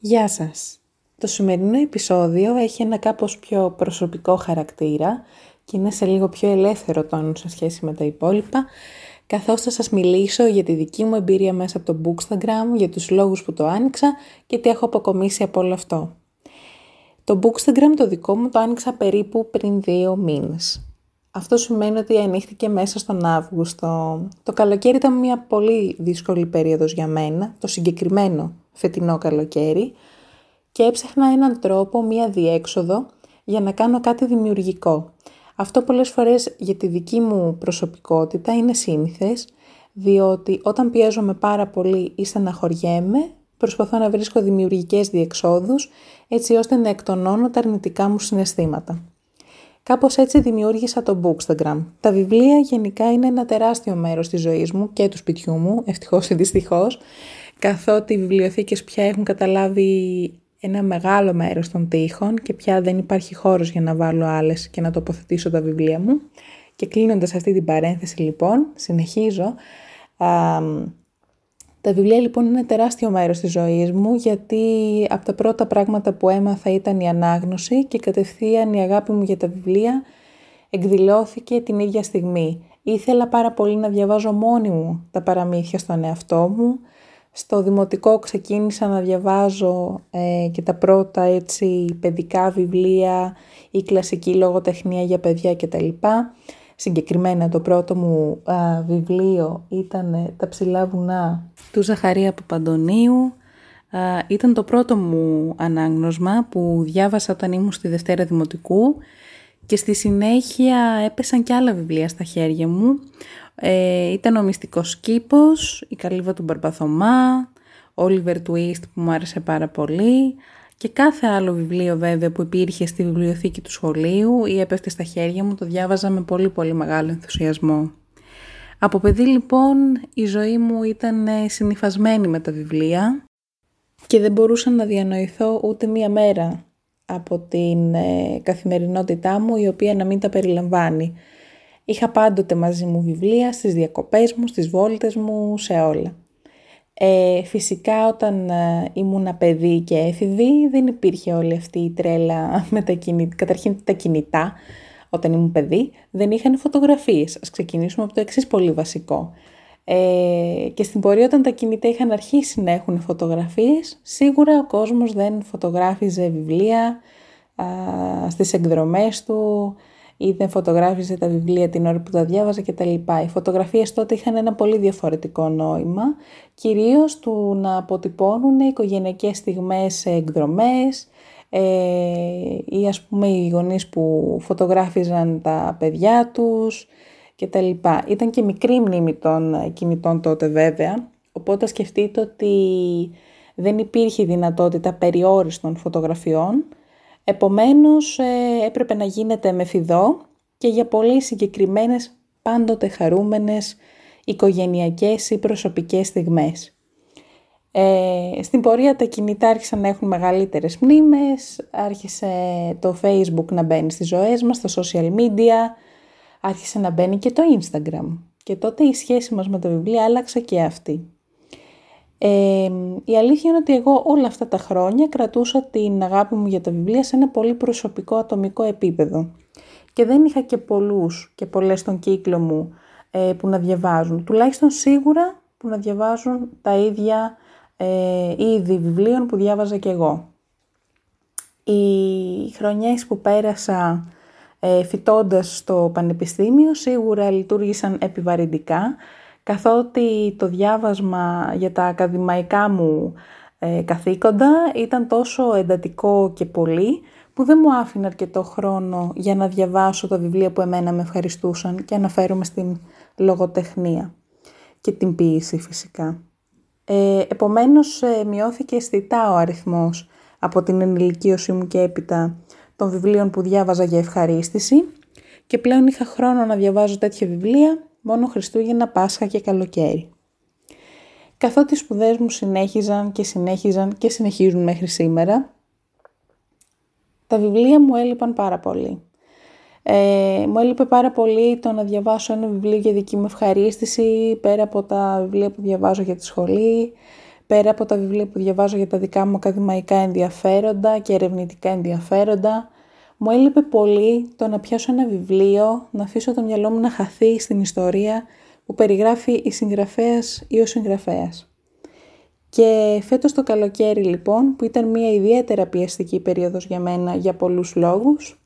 Γεια σας! Το σημερινό επεισόδιο έχει ένα κάπως πιο προσωπικό χαρακτήρα και είναι σε λίγο πιο ελεύθερο τόνο σε σχέση με τα υπόλοιπα, καθώς θα σας μιλήσω για τη δική μου εμπειρία μέσα από το Bookstagram, για τους λόγους που το άνοιξα και τι έχω αποκομίσει από όλο αυτό. Το Bookstagram το δικό μου το άνοιξα περίπου πριν δύο μήνες. Αυτό σημαίνει ότι ανοίχθηκε μέσα στον Αύγουστο. Το καλοκαίρι ήταν μια πολύ δύσκολη περίοδος για μένα, το συγκεκριμένο φετινό καλοκαίρι και έψαχνα έναν τρόπο, μία διέξοδο για να κάνω κάτι δημιουργικό. Αυτό πολλές φορές για τη δική μου προσωπικότητα είναι σύνηθες, διότι όταν πιέζομαι πάρα πολύ ή στεναχωριέμαι, προσπαθώ να βρίσκω δημιουργικές διεξόδους, έτσι ώστε να εκτονώνω τα αρνητικά μου συναισθήματα. Κάπως έτσι δημιούργησα το Bookstagram. Τα βιβλία γενικά είναι ένα τεράστιο μέρος της ζωής μου και του σπιτιού μου, ευτυχώς ή δυστυχώς, καθότι οι βιβλιοθήκες πια έχουν καταλάβει ένα μεγάλο μέρος των τοίχων και πια δεν υπάρχει χώρος για να βάλω άλλες και να τοποθετήσω τα βιβλία μου. Και κλείνοντας αυτή την παρένθεση λοιπόν, συνεχίζω. Α, τα βιβλία λοιπόν είναι τεράστιο μέρος της ζωής μου γιατί από τα πρώτα πράγματα που έμαθα ήταν η ανάγνωση και κατευθείαν η αγάπη μου για τα βιβλία εκδηλώθηκε την ίδια στιγμή. Ήθελα πάρα πολύ να διαβάζω μόνη μου τα παραμύθια στον εαυτό μου, στο δημοτικό ξεκίνησα να διαβάζω ε, και τα πρώτα έτσι παιδικά βιβλία ή κλασική λογοτεχνία για παιδιά κτλ. Συγκεκριμένα το πρώτο μου βιβλίο ήταν «Τα ψηλά βουνά» του Ζαχαρία Παπαντονίου. Α, ήταν το πρώτο μου ανάγνωσμα που διάβασα όταν ήμουν στη Δευτέρα Δημοτικού και στη συνέχεια έπεσαν και άλλα βιβλία στα χέρια μου ε, ήταν ο Μυστικός Κήπος, η Καλύβα του Μπαρμπαθωμά, Oliver Twist που μου άρεσε πάρα πολύ και κάθε άλλο βιβλίο βέβαια που υπήρχε στη βιβλιοθήκη του σχολείου ή έπεφτε στα χέρια μου το διάβαζα με πολύ πολύ μεγάλο ενθουσιασμό. Από παιδί λοιπόν η ζωή μου ήταν ε, συνειφασμένη με τα βιβλία και δεν μπορούσα να διανοηθώ ούτε μία μέρα από την ε, καθημερινότητά μου η οποία να μην τα περιλαμβάνει. Είχα πάντοτε μαζί μου βιβλία στις διακοπές μου, στις βόλτες μου, σε όλα. Ε, φυσικά όταν ε, ήμουν παιδί και έφηβη δεν υπήρχε όλη αυτή η τρέλα με τα κινητά. Καταρχήν τα κινητά όταν ήμουν παιδί δεν είχαν φωτογραφίες. Ας ξεκινήσουμε από το εξής πολύ βασικό. Ε, και στην πορεία όταν τα κινητά είχαν αρχίσει να έχουν φωτογραφίες, σίγουρα ο κόσμος δεν φωτογράφιζε βιβλία α, στις εκδρομές του, ή δεν φωτογράφιζε τα βιβλία την ώρα που τα διάβαζε κτλ. Οι φωτογραφίες τότε είχαν ένα πολύ διαφορετικό νόημα, κυρίως του να αποτυπώνουν οικογενειακές στιγμές σε εκδρομές ε, ή ας πούμε οι γονείς που φωτογράφιζαν τα παιδιά τους κτλ. Ήταν και μικρή μνήμη των κινητών τότε βέβαια, οπότε σκεφτείτε ότι δεν υπήρχε δυνατότητα περιόριστων φωτογραφιών, Επομένως ε, έπρεπε να γίνεται με φιδό και για πολύ συγκεκριμένες πάντοτε χαρούμενες οικογενειακές ή προσωπικές στιγμές. Ε, στην πορεία τα κινητά άρχισαν να έχουν μεγαλύτερες μνήμες, άρχισε το facebook να μπαίνει στις ζωές μας, τα social media, άρχισε να μπαίνει και το instagram. Και τότε η σχέση μας με τα βιβλία άλλαξε και αυτή. Ε, η αλήθεια είναι ότι εγώ όλα αυτά τα χρόνια κρατούσα την αγάπη μου για τα βιβλία σε ένα πολύ προσωπικό ατομικό επίπεδο. Και δεν είχα και πολλούς και πολλές στον κύκλο μου ε, που να διαβάζουν. Τουλάχιστον σίγουρα που να διαβάζουν τα ίδια ε, είδη βιβλίων που διάβαζα και εγώ. Οι χρονιές που πέρασα ε, φοιτώντας στο πανεπιστήμιο σίγουρα λειτουργήσαν επιβαρυντικά καθότι το διάβασμα για τα ακαδημαϊκά μου ε, καθήκοντα ήταν τόσο εντατικό και πολύ που δεν μου άφηνε αρκετό χρόνο για να διαβάσω τα βιβλία που εμένα με ευχαριστούσαν και αναφέρομαι στην λογοτεχνία και την ποίηση φυσικά. Ε, επομένως ε, μειώθηκε αισθητά ο αριθμός από την ενηλικίωση μου και έπειτα των βιβλίων που διάβαζα για ευχαρίστηση και πλέον είχα χρόνο να διαβάζω τέτοια βιβλία μόνο Χριστούγεννα, Πάσχα και καλοκαίρι. Καθότι οι σπουδές μου συνέχιζαν και συνέχιζαν και συνεχίζουν μέχρι σήμερα, τα βιβλία μου έλειπαν πάρα πολύ. Ε, μου έλειπε πάρα πολύ το να διαβάσω ένα βιβλίο για δική μου ευχαρίστηση, πέρα από τα βιβλία που διαβάζω για τη σχολή, πέρα από τα βιβλία που διαβάζω για τα δικά μου ακαδημαϊκά ενδιαφέροντα και ερευνητικά ενδιαφέροντα, μου έλειπε πολύ το να πιάσω ένα βιβλίο, να αφήσω το μυαλό μου να χαθεί στην ιστορία που περιγράφει η συγγραφέας ή ο συγγραφέας. Και φέτος το καλοκαίρι λοιπόν, που ήταν μια ιδιαίτερα πιεστική περίοδος για μένα για πολλούς λόγους,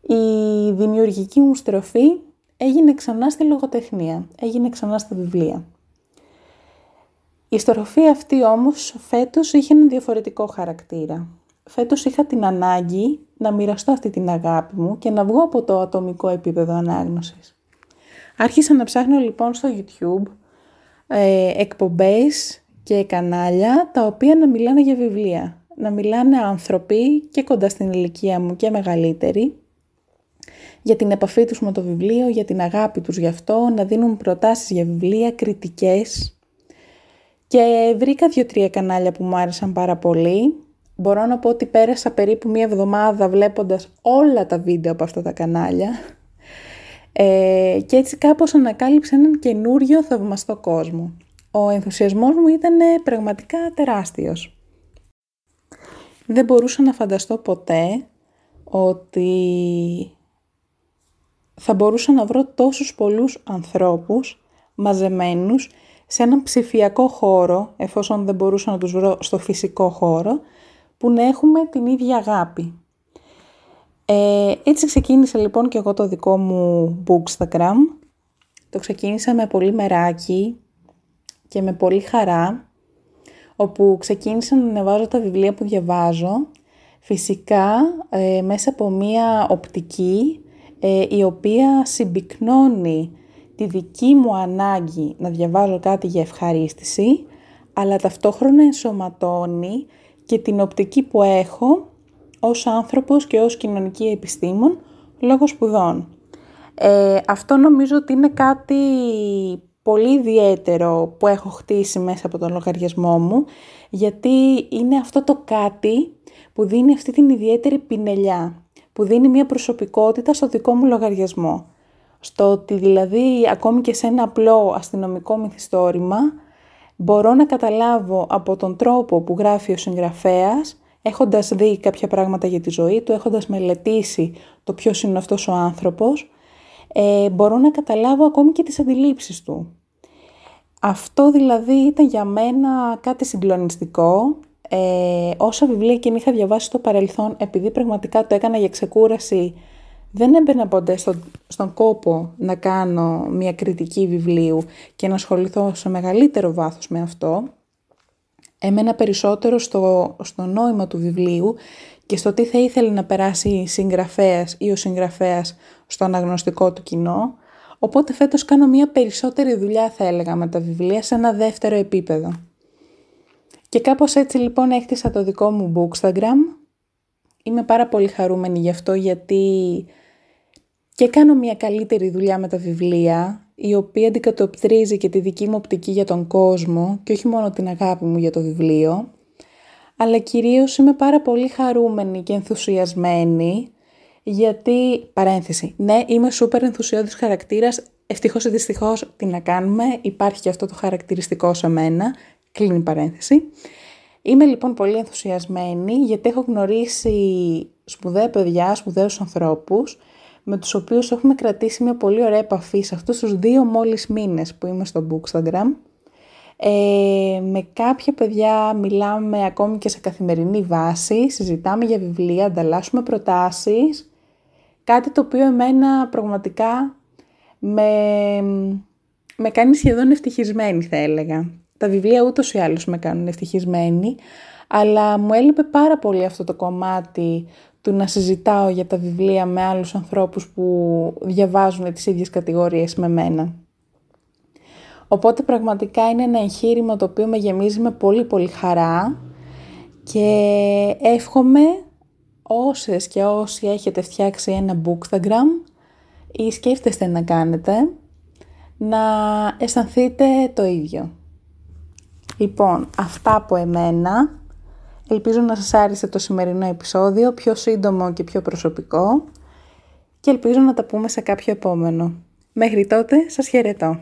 η δημιουργική μου στροφή έγινε ξανά στη λογοτεχνία, έγινε ξανά στα βιβλία. Η στροφή αυτή όμως φέτος είχε ένα διαφορετικό χαρακτήρα. Φέτος είχα την ανάγκη να μοιραστώ αυτή την αγάπη μου και να βγω από το ατομικό επίπεδο ανάγνωσης. Άρχισα να ψάχνω λοιπόν στο YouTube ε, εκπομπές και κανάλια τα οποία να μιλάνε για βιβλία. Να μιλάνε άνθρωποι και κοντά στην ηλικία μου και μεγαλύτεροι για την επαφή τους με το βιβλίο, για την αγάπη τους γι' αυτό, να δίνουν προτάσεις για βιβλία, κριτικές. Και βρήκα δύο-τρία κανάλια που μου άρεσαν πάρα πολύ. Μπορώ να πω ότι πέρασα περίπου μία εβδομάδα βλέποντας όλα τα βίντεο από αυτά τα κανάλια. Ε, και έτσι κάπως ανακάλυψα έναν καινούριο θαυμαστό κόσμο. Ο ενθουσιασμός μου ήταν πραγματικά τεράστιος. Δεν μπορούσα να φανταστώ ποτέ ότι θα μπορούσα να βρω τόσους πολλούς ανθρώπους μαζεμένους σε έναν ψηφιακό χώρο, εφόσον δεν μπορούσα να τους βρω στο φυσικό χώρο, που να έχουμε την ίδια αγάπη. Ε, έτσι ξεκίνησα λοιπόν και εγώ το δικό μου bookstagram. Το ξεκίνησα με πολύ μεράκι και με πολύ χαρά, όπου ξεκίνησα να ανεβάζω τα βιβλία που διαβάζω, φυσικά ε, μέσα από μία οπτική ε, η οποία συμπυκνώνει τη δική μου ανάγκη να διαβάζω κάτι για ευχαρίστηση, αλλά ταυτόχρονα ενσωματώνει και την οπτική που έχω ως άνθρωπος και ως κοινωνική επιστήμον λόγω σπουδών. Ε, αυτό νομίζω ότι είναι κάτι πολύ ιδιαίτερο που έχω χτίσει μέσα από τον λογαριασμό μου, γιατί είναι αυτό το κάτι που δίνει αυτή την ιδιαίτερη πινελιά που δίνει μια προσωπικότητα στο δικό μου λογαριασμό. Στο ότι δηλαδή ακόμη και σε ένα απλό αστυνομικό μυθιστόρημα μπορώ να καταλάβω από τον τρόπο που γράφει ο συγγραφέας έχοντας δει κάποια πράγματα για τη ζωή του, έχοντας μελετήσει το ποιος είναι αυτός ο άνθρωπος, ε, μπορώ να καταλάβω ακόμη και τις αντιλήψεις του. Αυτό δηλαδή ήταν για μένα κάτι συγκλονιστικό ε, όσα βιβλία και είχα διαβάσει στο παρελθόν, επειδή πραγματικά το έκανα για ξεκούραση, δεν έμπαινα ποτέ στον, στον κόπο να κάνω μια κριτική βιβλίου και να ασχοληθώ σε μεγαλύτερο βάθος με αυτό. Έμενα περισσότερο στο, στο νόημα του βιβλίου και στο τι θα ήθελε να περάσει η συγγραφέας ή ο συγγραφέας στο αναγνωστικό του κοινό. Οπότε φέτος κάνω μια περισσότερη δουλειά θα έλεγα με τα βιβλία σε ένα δεύτερο επίπεδο. Και κάπως έτσι λοιπόν έκτισα το δικό μου bookstagram. Είμαι πάρα πολύ χαρούμενη γι' αυτό γιατί και κάνω μια καλύτερη δουλειά με τα βιβλία, η οποία αντικατοπτρίζει και τη δική μου οπτική για τον κόσμο και όχι μόνο την αγάπη μου για το βιβλίο, αλλά κυρίως είμαι πάρα πολύ χαρούμενη και ενθουσιασμένη γιατί, παρένθεση, ναι, είμαι σούπερ ενθουσιώδης χαρακτήρας, ευτυχώς ή δυστυχώς τι να κάνουμε, υπάρχει και αυτό το χαρακτηριστικό σε μένα, Κλείνει παρένθεση. Είμαι λοιπόν πολύ ενθουσιασμένη γιατί έχω γνωρίσει σπουδαία παιδιά, σπουδαίους ανθρώπους με τους οποίους έχουμε κρατήσει μια πολύ ωραία επαφή σε αυτούς τους δύο μόλις μήνες που είμαι στο Bookstagram. Ε, με κάποια παιδιά μιλάμε ακόμη και σε καθημερινή βάση, συζητάμε για βιβλία, ανταλλάσσουμε προτάσεις, κάτι το οποίο εμένα πραγματικά με, με κάνει σχεδόν ευτυχισμένη θα έλεγα. Τα βιβλία ούτως ή άλλως με κάνουν ευτυχισμένη, αλλά μου έλειπε πάρα πολύ αυτό το κομμάτι του να συζητάω για τα βιβλία με άλλους ανθρώπους που διαβάζουν τις ίδιες κατηγορίες με μένα. Οπότε πραγματικά είναι ένα εγχείρημα το οποίο με γεμίζει με πολύ πολύ χαρά και εύχομαι όσες και όσοι έχετε φτιάξει ένα bookstagram ή σκέφτεστε να κάνετε, να αισθανθείτε το ίδιο. Λοιπόν, αυτά από εμένα. Ελπίζω να σας άρεσε το σημερινό επεισόδιο, πιο σύντομο και πιο προσωπικό και ελπίζω να τα πούμε σε κάποιο επόμενο. Μέχρι τότε σας χαιρετώ.